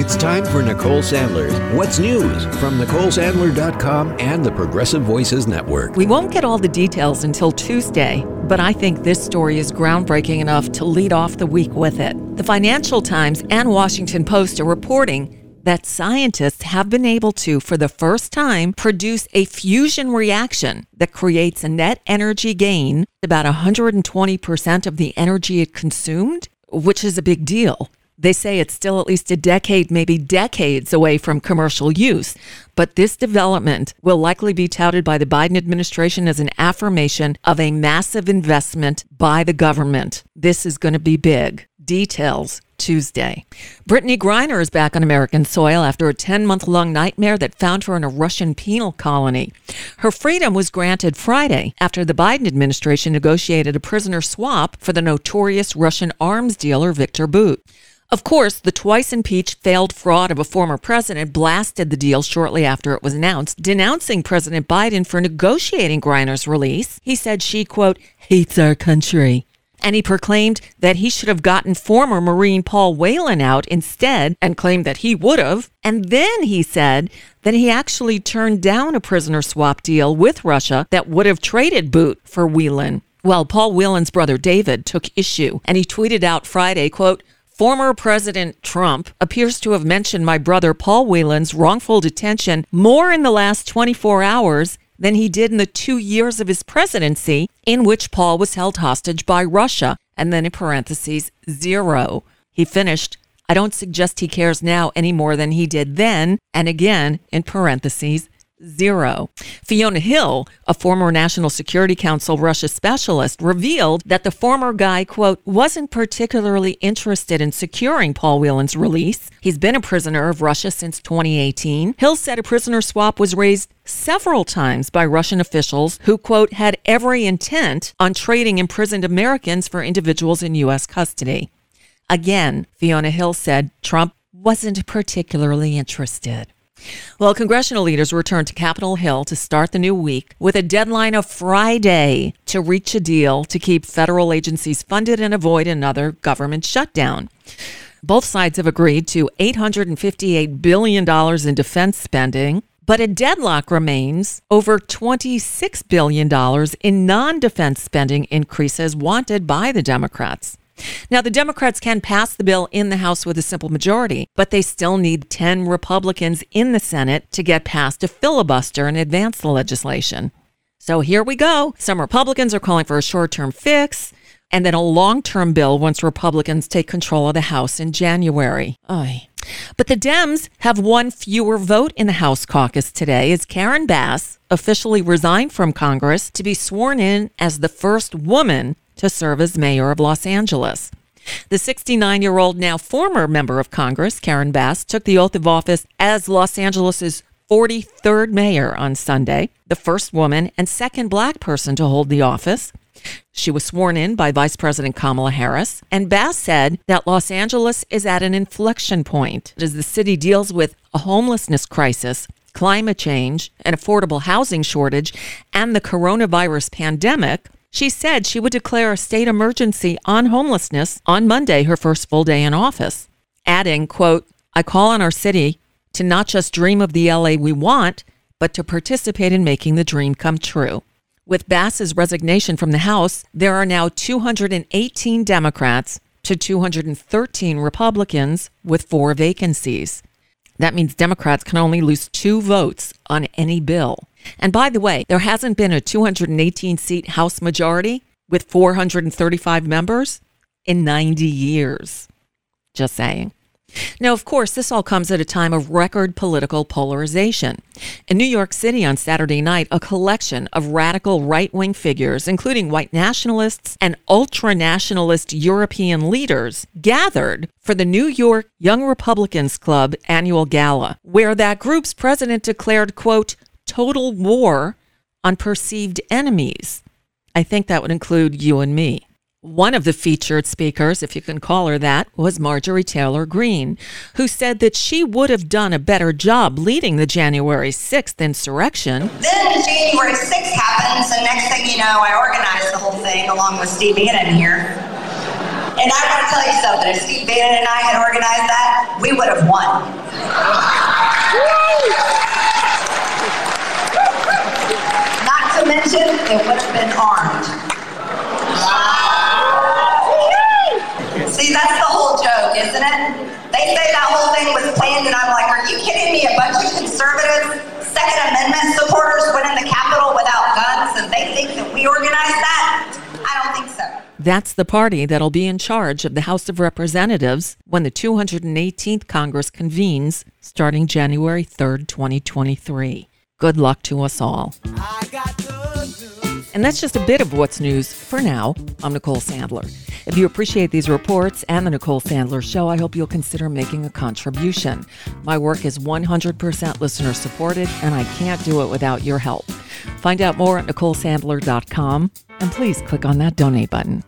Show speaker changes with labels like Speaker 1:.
Speaker 1: It's time for Nicole Sandler's What's News from NicoleSandler.com and the Progressive Voices Network.
Speaker 2: We won't get all the details until Tuesday, but I think this story is groundbreaking enough to lead off the week with it. The Financial Times and Washington Post are reporting that scientists have been able to, for the first time, produce a fusion reaction that creates a net energy gain about 120% of the energy it consumed, which is a big deal. They say it's still at least a decade, maybe decades away from commercial use. But this development will likely be touted by the Biden administration as an affirmation of a massive investment by the government. This is going to be big. Details Tuesday. Brittney Griner is back on American soil after a 10 month long nightmare that found her in a Russian penal colony. Her freedom was granted Friday after the Biden administration negotiated a prisoner swap for the notorious Russian arms dealer Viktor Bout. Of course, the twice impeached failed fraud of a former president blasted the deal shortly after it was announced, denouncing President Biden for negotiating Griner's release. He said she, quote, hates our country. And he proclaimed that he should have gotten former Marine Paul Whelan out instead and claimed that he would have. And then he said that he actually turned down a prisoner swap deal with Russia that would have traded Bout for Whelan. Well, Paul Whelan's brother David took issue and he tweeted out Friday, quote, Former President Trump appears to have mentioned my brother Paul Whelan's wrongful detention more in the last 24 hours than he did in the two years of his presidency, in which Paul was held hostage by Russia. And then in parentheses, zero. He finished, I don't suggest he cares now any more than he did then. And again, in parentheses, zero. Fiona Hill, a former National Security Council Russia specialist, revealed that the former guy, quote, wasn't particularly interested in securing Paul Whelan's release. He's been a prisoner of Russia since 2018. Hill said a prisoner swap was raised several times by Russian officials who, quote, had every intent on trading imprisoned Americans for individuals in U.S. custody. Again, Fiona Hill said Trump wasn't particularly interested. Well, congressional leaders returned to Capitol Hill to start the new week with a deadline of Friday to reach a deal to keep federal agencies funded and avoid another government shutdown. Both sides have agreed to $858 billion in defense spending, but a deadlock remains over $26 billion in non defense spending increases wanted by the Democrats. Now, the Democrats can pass the bill in the House with a simple majority, but they still need 10 Republicans in the Senate to get past a filibuster and advance the legislation. So here we go. Some Republicans are calling for a short term fix and then a long term bill once Republicans take control of the House in January. Oy. But the Dems have one fewer vote in the House caucus today as Karen Bass officially resigned from Congress to be sworn in as the first woman to serve as mayor of Los Angeles. The 69 year old, now former member of Congress, Karen Bass, took the oath of office as Los Angeles' 43rd mayor on Sunday, the first woman and second black person to hold the office. She was sworn in by Vice President Kamala Harris, and Bass said that Los Angeles is at an inflection point as the city deals with a homelessness crisis, climate change, an affordable housing shortage, and the coronavirus pandemic. She said she would declare a state emergency on homelessness on Monday, her first full day in office, adding, quote, I call on our city to not just dream of the LA we want, but to participate in making the dream come true. With Bass's resignation from the House, there are now 218 Democrats to 213 Republicans with four vacancies. That means Democrats can only lose two votes on any bill. And by the way, there hasn't been a 218 seat House majority with 435 members in 90 years. Just saying. Now, of course, this all comes at a time of record political polarization. In New York City on Saturday night, a collection of radical right wing figures, including white nationalists and ultra nationalist European leaders, gathered for the New York Young Republicans Club annual gala, where that group's president declared, quote, total war on perceived enemies. I think that would include you and me. One of the featured speakers, if you can call her that, was Marjorie Taylor Greene, who said that she would have done a better job leading the January 6th insurrection.
Speaker 3: Then January 6th happens, and next thing you know, I organized the whole thing along with Steve Bannon here. And I want to tell you something if Steve Bannon and I had organized that, we would have won. Not to mention, it would have and I'm like, are you kidding me? A bunch of conservative Second Amendment supporters went in the Capitol without guns, and they think that we organized that? I don't think so.
Speaker 2: That's the party that'll be in charge of the House of Representatives when the 218th Congress convenes starting January 3rd, 2023. Good luck to us all. And that's just a bit of what's news for now. I'm Nicole Sandler. If you appreciate these reports and the Nicole Sandler Show, I hope you'll consider making a contribution. My work is 100% listener supported, and I can't do it without your help. Find out more at NicoleSandler.com, and please click on that donate button.